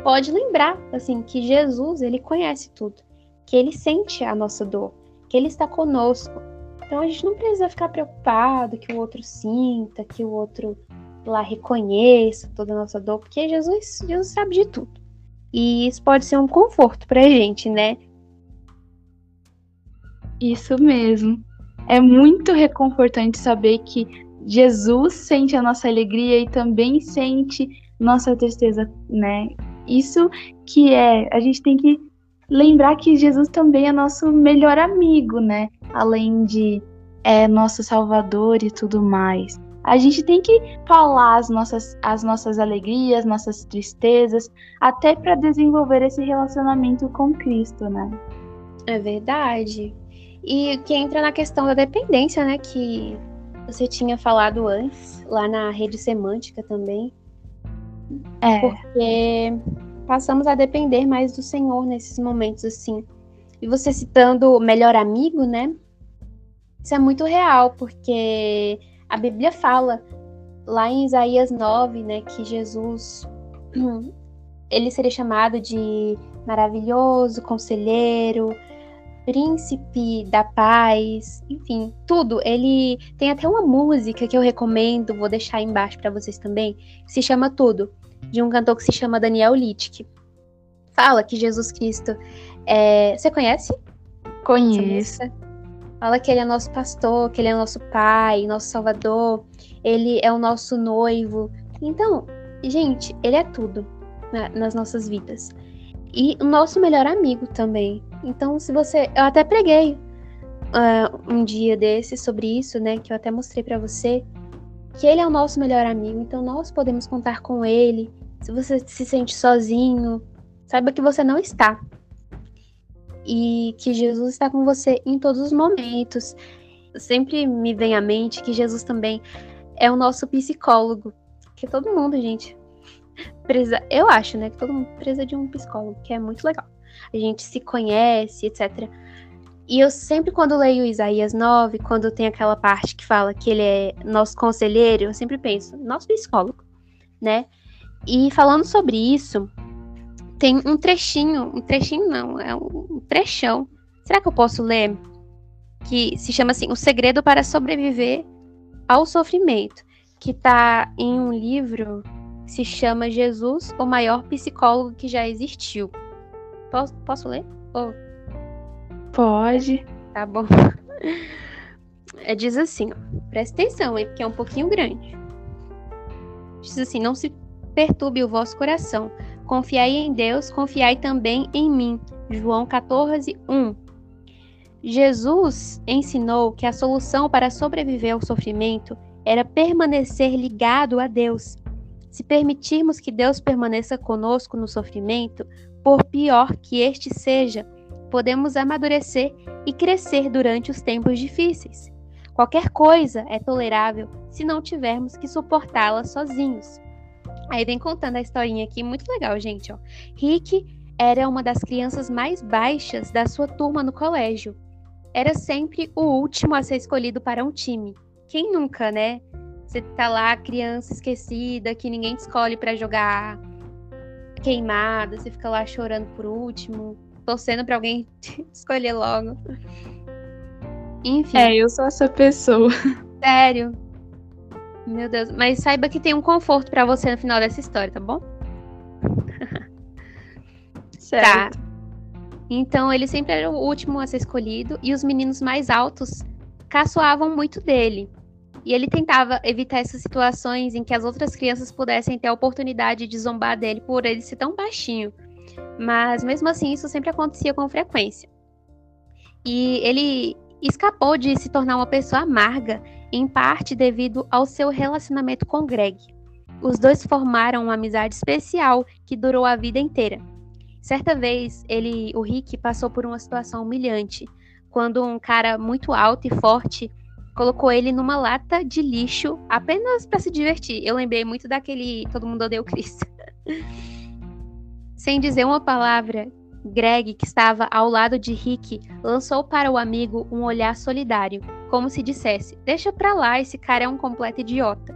pode lembrar assim que Jesus ele conhece tudo, que ele sente a nossa dor, que ele está conosco. Então a gente não precisa ficar preocupado que o outro sinta, que o outro lá reconheça toda a nossa dor, porque Jesus, Jesus sabe de tudo. E isso pode ser um conforto pra gente, né? Isso mesmo. É muito reconfortante saber que Jesus sente a nossa alegria e também sente nossa tristeza, né? Isso que é, a gente tem que lembrar que Jesus também é nosso melhor amigo, né? Além de é nosso salvador e tudo mais. A gente tem que falar as nossas, as nossas alegrias, nossas tristezas, até para desenvolver esse relacionamento com Cristo, né? É verdade. E que entra na questão da dependência, né? Que você tinha falado antes, lá na rede semântica também. É. Porque passamos a depender mais do Senhor nesses momentos assim. E você citando o melhor amigo, né? Isso é muito real, porque a Bíblia fala lá em Isaías 9, né, que Jesus [clears throat] ele seria chamado de maravilhoso, conselheiro, príncipe da paz, enfim, tudo. Ele tem até uma música que eu recomendo, vou deixar aí embaixo para vocês também, que se chama Tudo, de um cantor que se chama Daniel Littke. Fala que Jesus Cristo é... Você conhece? Conheço. Fala que ele é nosso pastor, que ele é nosso pai, nosso salvador, ele é o nosso noivo. Então, gente, ele é tudo na, nas nossas vidas. E o nosso melhor amigo também. Então, se você. Eu até preguei uh, um dia desse sobre isso, né? Que eu até mostrei para você. Que ele é o nosso melhor amigo. Então, nós podemos contar com ele. Se você se sente sozinho, saiba que você não está e que Jesus está com você em todos os momentos. Sempre me vem à mente que Jesus também é o nosso psicólogo, que todo mundo, gente, precisa, eu acho, né, que todo mundo precisa de um psicólogo, que é muito legal. A gente se conhece, etc. E eu sempre, quando leio Isaías 9, quando tem aquela parte que fala que ele é nosso conselheiro, eu sempre penso, nosso psicólogo, né? E falando sobre isso, tem um trechinho, um trechinho não, é um trechão. Será que eu posso ler? Que se chama assim: O Segredo para Sobreviver ao Sofrimento, que está em um livro que se chama Jesus, o maior psicólogo que já existiu. Posso, posso ler? Pode. Tá bom. [laughs] É, diz assim, ó, presta atenção, hein, porque é um pouquinho grande. Diz assim: Não se perturbe o vosso coração Confiai em Deus, confiai também em mim. João 14, 1. Jesus ensinou que a solução para sobreviver ao sofrimento era permanecer ligado a Deus. Se permitirmos que Deus permaneça conosco no sofrimento, por pior que este seja, podemos amadurecer e crescer durante os tempos difíceis. Qualquer coisa é tolerável se não tivermos que suportá-la sozinhos. Aí vem contando a historinha aqui, muito legal, gente. Ó. Rick era uma das crianças mais baixas da sua turma no colégio. Era sempre o último a ser escolhido para um time. Quem nunca, né? Você tá lá, criança esquecida, que ninguém te escolhe para jogar queimada, você fica lá chorando por último, torcendo para alguém [laughs] escolher logo. Enfim. É, eu sou essa pessoa. Sério. Meu Deus, mas saiba que tem um conforto para você no final dessa história, tá bom? [laughs] certo. Tá. Então ele sempre era o último a ser escolhido e os meninos mais altos caçoavam muito dele. E ele tentava evitar essas situações em que as outras crianças pudessem ter a oportunidade de zombar dele por ele ser tão baixinho. Mas mesmo assim, isso sempre acontecia com frequência. E ele escapou de se tornar uma pessoa amarga em parte devido ao seu relacionamento com Greg. Os dois formaram uma amizade especial que durou a vida inteira. Certa vez, ele, o Rick, passou por uma situação humilhante, quando um cara muito alto e forte colocou ele numa lata de lixo apenas para se divertir. Eu lembrei muito daquele Todo Mundo Odeia o Chris. [laughs] Sem dizer uma palavra, Greg, que estava ao lado de Rick, lançou para o amigo um olhar solidário, como se dissesse: Deixa pra lá, esse cara é um completo idiota.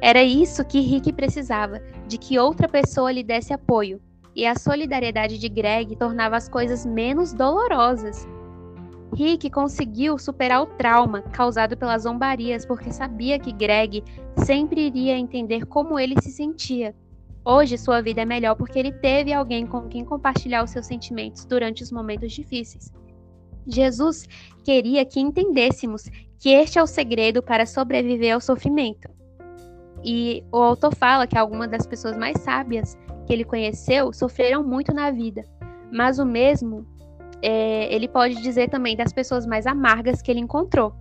Era isso que Rick precisava, de que outra pessoa lhe desse apoio, e a solidariedade de Greg tornava as coisas menos dolorosas. Rick conseguiu superar o trauma causado pelas zombarias porque sabia que Greg sempre iria entender como ele se sentia Hoje sua vida é melhor porque ele teve alguém com quem compartilhar os seus sentimentos durante os momentos difíceis. Jesus queria que entendêssemos que este é o segredo para sobreviver ao sofrimento. E o autor fala que algumas das pessoas mais sábias que ele conheceu sofreram muito na vida, mas o mesmo é, ele pode dizer também das pessoas mais amargas que ele encontrou.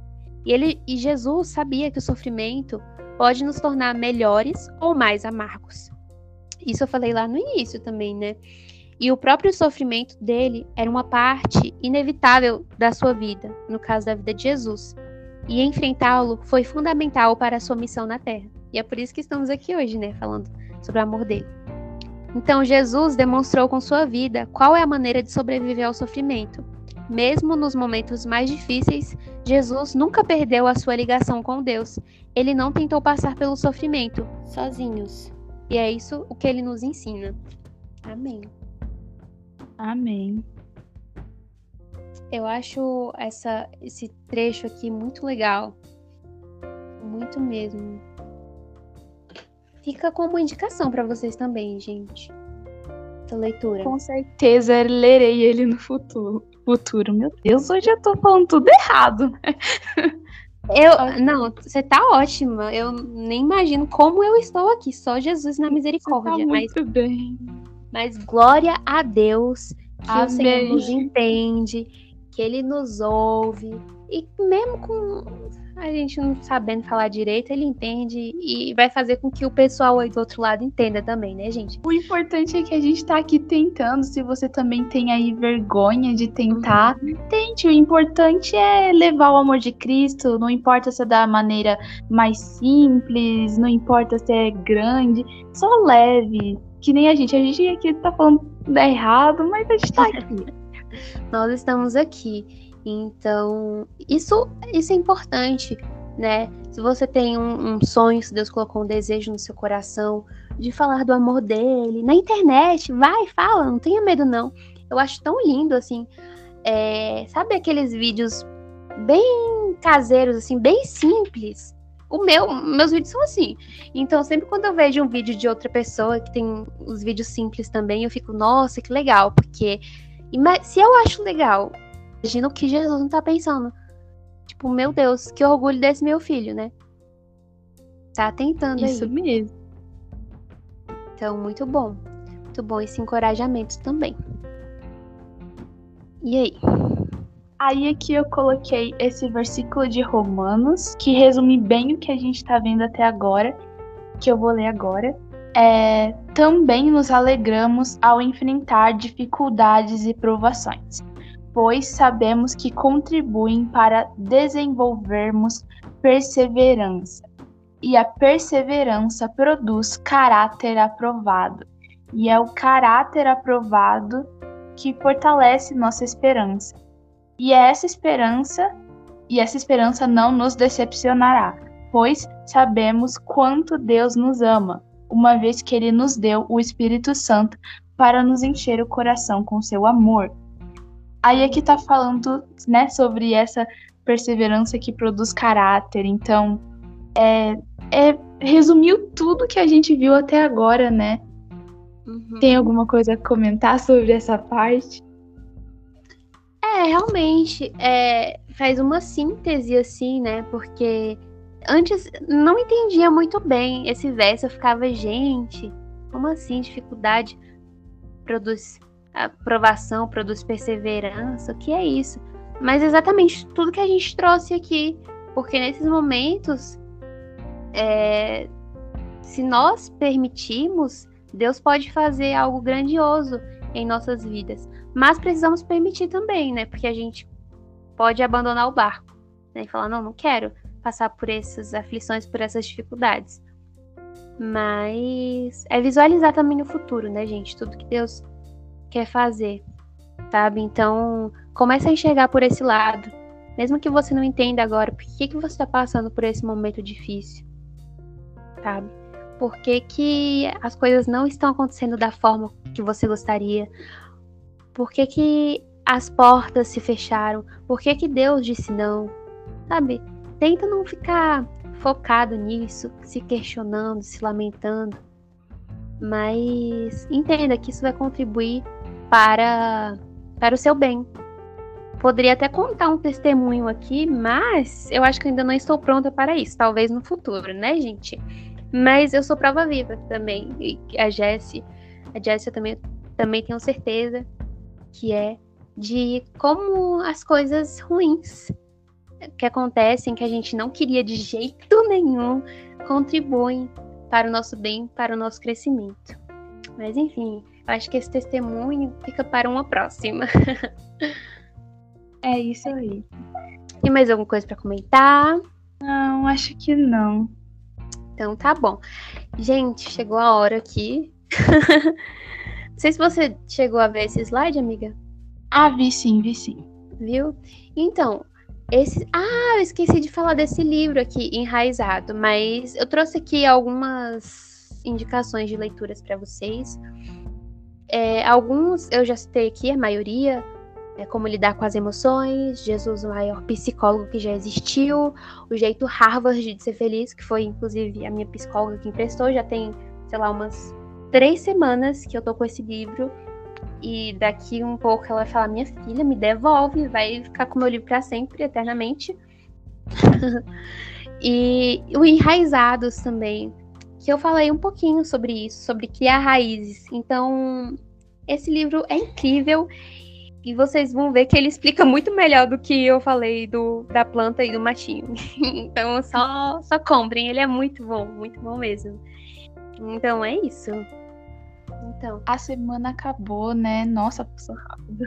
E, ele, e Jesus sabia que o sofrimento pode nos tornar melhores ou mais amargos. Isso eu falei lá no início também, né? E o próprio sofrimento dele era uma parte inevitável da sua vida, no caso da vida de Jesus. E enfrentá-lo foi fundamental para a sua missão na Terra. E é por isso que estamos aqui hoje, né, falando sobre o amor dele. Então, Jesus demonstrou com sua vida qual é a maneira de sobreviver ao sofrimento. Mesmo nos momentos mais difíceis, Jesus nunca perdeu a sua ligação com Deus. Ele não tentou passar pelo sofrimento sozinhos. E é isso o que ele nos ensina. Amém. Amém. Eu acho essa, esse trecho aqui muito legal. Muito mesmo. Fica como indicação para vocês também, gente. Essa leitura. Com certeza lerei ele no futuro. futuro. Meu Deus, hoje eu tô falando tudo errado. [laughs] Eu, não, você tá ótima. Eu nem imagino como eu estou aqui. Só Jesus na misericórdia. Você tá muito mas, bem. Mas glória a Deus que Amém. o Senhor nos entende, que Ele nos ouve. E mesmo com a gente não sabendo falar direito, ele entende e vai fazer com que o pessoal aí do outro lado entenda também, né, gente? O importante é que a gente tá aqui tentando. Se você também tem aí vergonha de tentar, Uhum. tente. O importante é levar o amor de Cristo. Não importa se é da maneira mais simples, não importa se é grande, só leve. Que nem a gente. A gente aqui tá falando errado, mas a gente tá aqui. [laughs] Nós estamos aqui. Então, isso, isso é importante, né? Se você tem um, um sonho, se Deus colocou um desejo no seu coração de falar do amor dele, na internet, vai, fala, não tenha medo, não. Eu acho tão lindo, assim. é, sabe aqueles vídeos bem caseiros, assim, bem simples? O meu, meus vídeos são assim. Então, sempre quando eu vejo um vídeo de outra pessoa que tem os vídeos simples também, eu fico, nossa, que legal, porque se eu acho legal, imagina o que Jesus não tá pensando. Tipo, meu Deus, que orgulho desse meu filho, né? Tá tentando Isso aí. mesmo. Então, muito bom. Muito bom esse encorajamento também. E aí? Aí aqui eu coloquei esse versículo de Romanos, que resume bem o que a gente tá vendo até agora, que eu vou ler agora. É, também nos alegramos ao enfrentar dificuldades e provações, pois sabemos que contribuem para desenvolvermos perseverança. E a perseverança produz caráter aprovado. E é o caráter aprovado que fortalece nossa esperança. E é essa esperança, e essa esperança não nos decepcionará, pois sabemos quanto Deus nos ama, uma vez que ele nos deu o Espírito Santo para nos encher o coração com seu amor. Aí aqui tá falando, né, sobre essa perseverança que produz caráter. Então, é, é resumiu tudo que a gente viu até agora, né? Uhum. Tem alguma coisa a comentar sobre essa parte? É, realmente, é, faz uma síntese assim, né? Porque antes não entendia muito bem esse verso, eu ficava, gente, como assim dificuldade produz aprovação, produz perseverança, o que é isso? Mas exatamente tudo que a gente trouxe aqui, porque nesses momentos, é, se nós permitirmos, Deus pode fazer algo grandioso em nossas vidas. Mas precisamos permitir também, né? Porque a gente pode abandonar o barco né? e falar: não, não quero passar por essas aflições, por essas dificuldades. Mas é visualizar também o futuro, né, gente? Tudo que Deus quer fazer, sabe? Então, comece a enxergar por esse lado. Mesmo que você não entenda agora por que, que você está passando por esse momento difícil, sabe? Por que, que as coisas não estão acontecendo da forma que você gostaria? Por que, que as portas se fecharam? Por que, que Deus disse não? Sabe? Tenta não ficar focado nisso, se questionando, se lamentando. Mas entenda que isso vai contribuir para, para o seu bem. Poderia até contar um testemunho aqui, mas eu acho que ainda não estou pronta para isso. Talvez no futuro, né, gente? Mas eu sou prova viva também. E a Jessie, a Jessie eu também, também tenho certeza que é de como as coisas ruins que acontecem, que a gente não queria de jeito nenhum, contribuem para o nosso bem, para o nosso crescimento. Mas enfim, eu acho que esse testemunho fica para uma próxima. É isso aí. E mais alguma coisa para comentar? Não, acho que não. Então tá bom. Gente, chegou a hora aqui. [laughs] Não sei se você chegou a ver esse slide, amiga. Ah, vi sim, vi sim. Viu? Então, esse. Ah, eu esqueci de falar desse livro aqui, Enraizado, mas eu trouxe aqui algumas indicações de leituras para vocês. É, alguns eu já citei aqui, a maioria. É como lidar com as emoções, Jesus, o maior psicólogo que já existiu, o jeito Harvard de ser feliz, que foi inclusive a minha psicóloga que emprestou, já tem, sei lá, umas três semanas que eu tô com esse livro E daqui um pouco ela vai falar: Minha filha, me devolve, vai ficar com meu livro para sempre, eternamente. [laughs] e o Enraizados também, que eu falei um pouquinho sobre isso, sobre criar raízes. Então, esse livro é incrível e vocês vão ver que ele explica muito melhor do que eu falei do, da planta e do matinho. [laughs] então, só, só comprem, ele é muito bom, muito bom mesmo. Então, é isso. Então. A semana acabou, né? Nossa, passou rápido.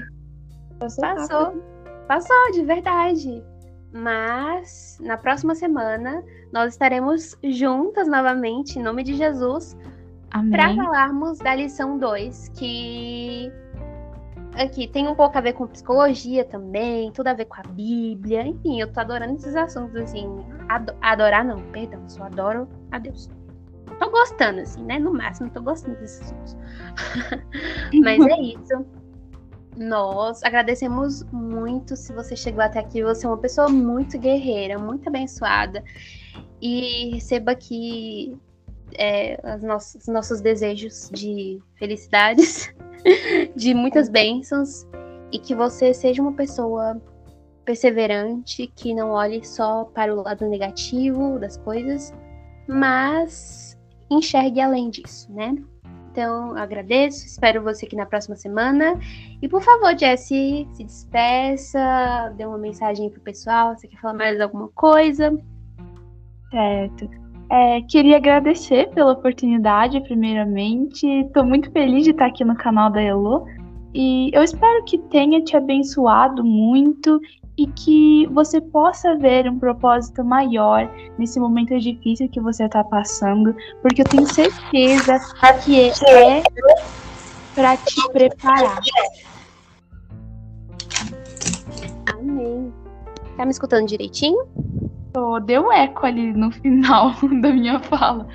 Passou. Passou, rápido. passou de verdade. Mas na próxima semana nós estaremos juntas novamente, em nome de Jesus, para falarmos da lição 2, que aqui tem um pouco a ver com psicologia também, tudo a ver com a Bíblia. Enfim, eu tô adorando esses assuntos assim. Ado adorar não, perdão, só adoro a Deus. Tô gostando, assim, né? No máximo, tô gostando desses assuntos. [laughs] Mas é isso. Nós agradecemos muito se você chegou até aqui. Você é uma pessoa muito guerreira, muito abençoada. E receba aqui é, os nossos, nossos desejos de felicidades, [laughs] de muitas bênçãos. E que você seja uma pessoa perseverante, que não olhe só para o lado negativo das coisas, mas enxergue além disso, né? Então, agradeço, espero você aqui na próxima semana. E por favor, Jessie, se despeça, dê uma mensagem pro pessoal. Você quer falar mais alguma coisa? Certo. É, queria agradecer pela oportunidade, primeiramente. Estou muito feliz de estar aqui no canal da Elo. E eu espero que tenha te abençoado muito e que você possa ver um propósito maior nesse momento difícil que você está passando, porque eu tenho certeza que é para te preparar. Amém. Tá me escutando direitinho? Deu eco ali no final [laughs] da minha fala.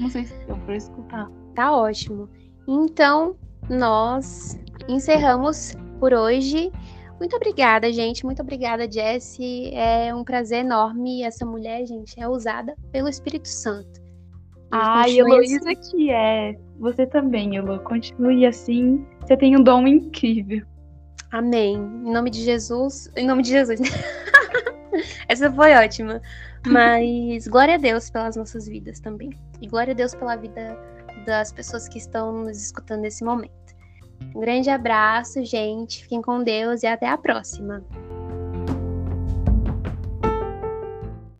Não sei se deu para escutar. Tá ótimo. Então, nós encerramos por hoje. Muito obrigada, gente. Muito obrigada, Jessie. É um prazer enorme. Essa mulher, gente, é usada pelo Espírito Santo. Ai, Heloísa que é. Você também, Elo. Continue assim. Você tem um dom incrível. Amém. Em nome de Jesus. Em nome de Jesus. [laughs] Essa foi ótima. Mas [laughs] glória a Deus pelas nossas vidas também. E glória a Deus pela vida das pessoas que estão nos escutando nesse momento. Um grande abraço, gente. Fiquem com Deus e até a próxima.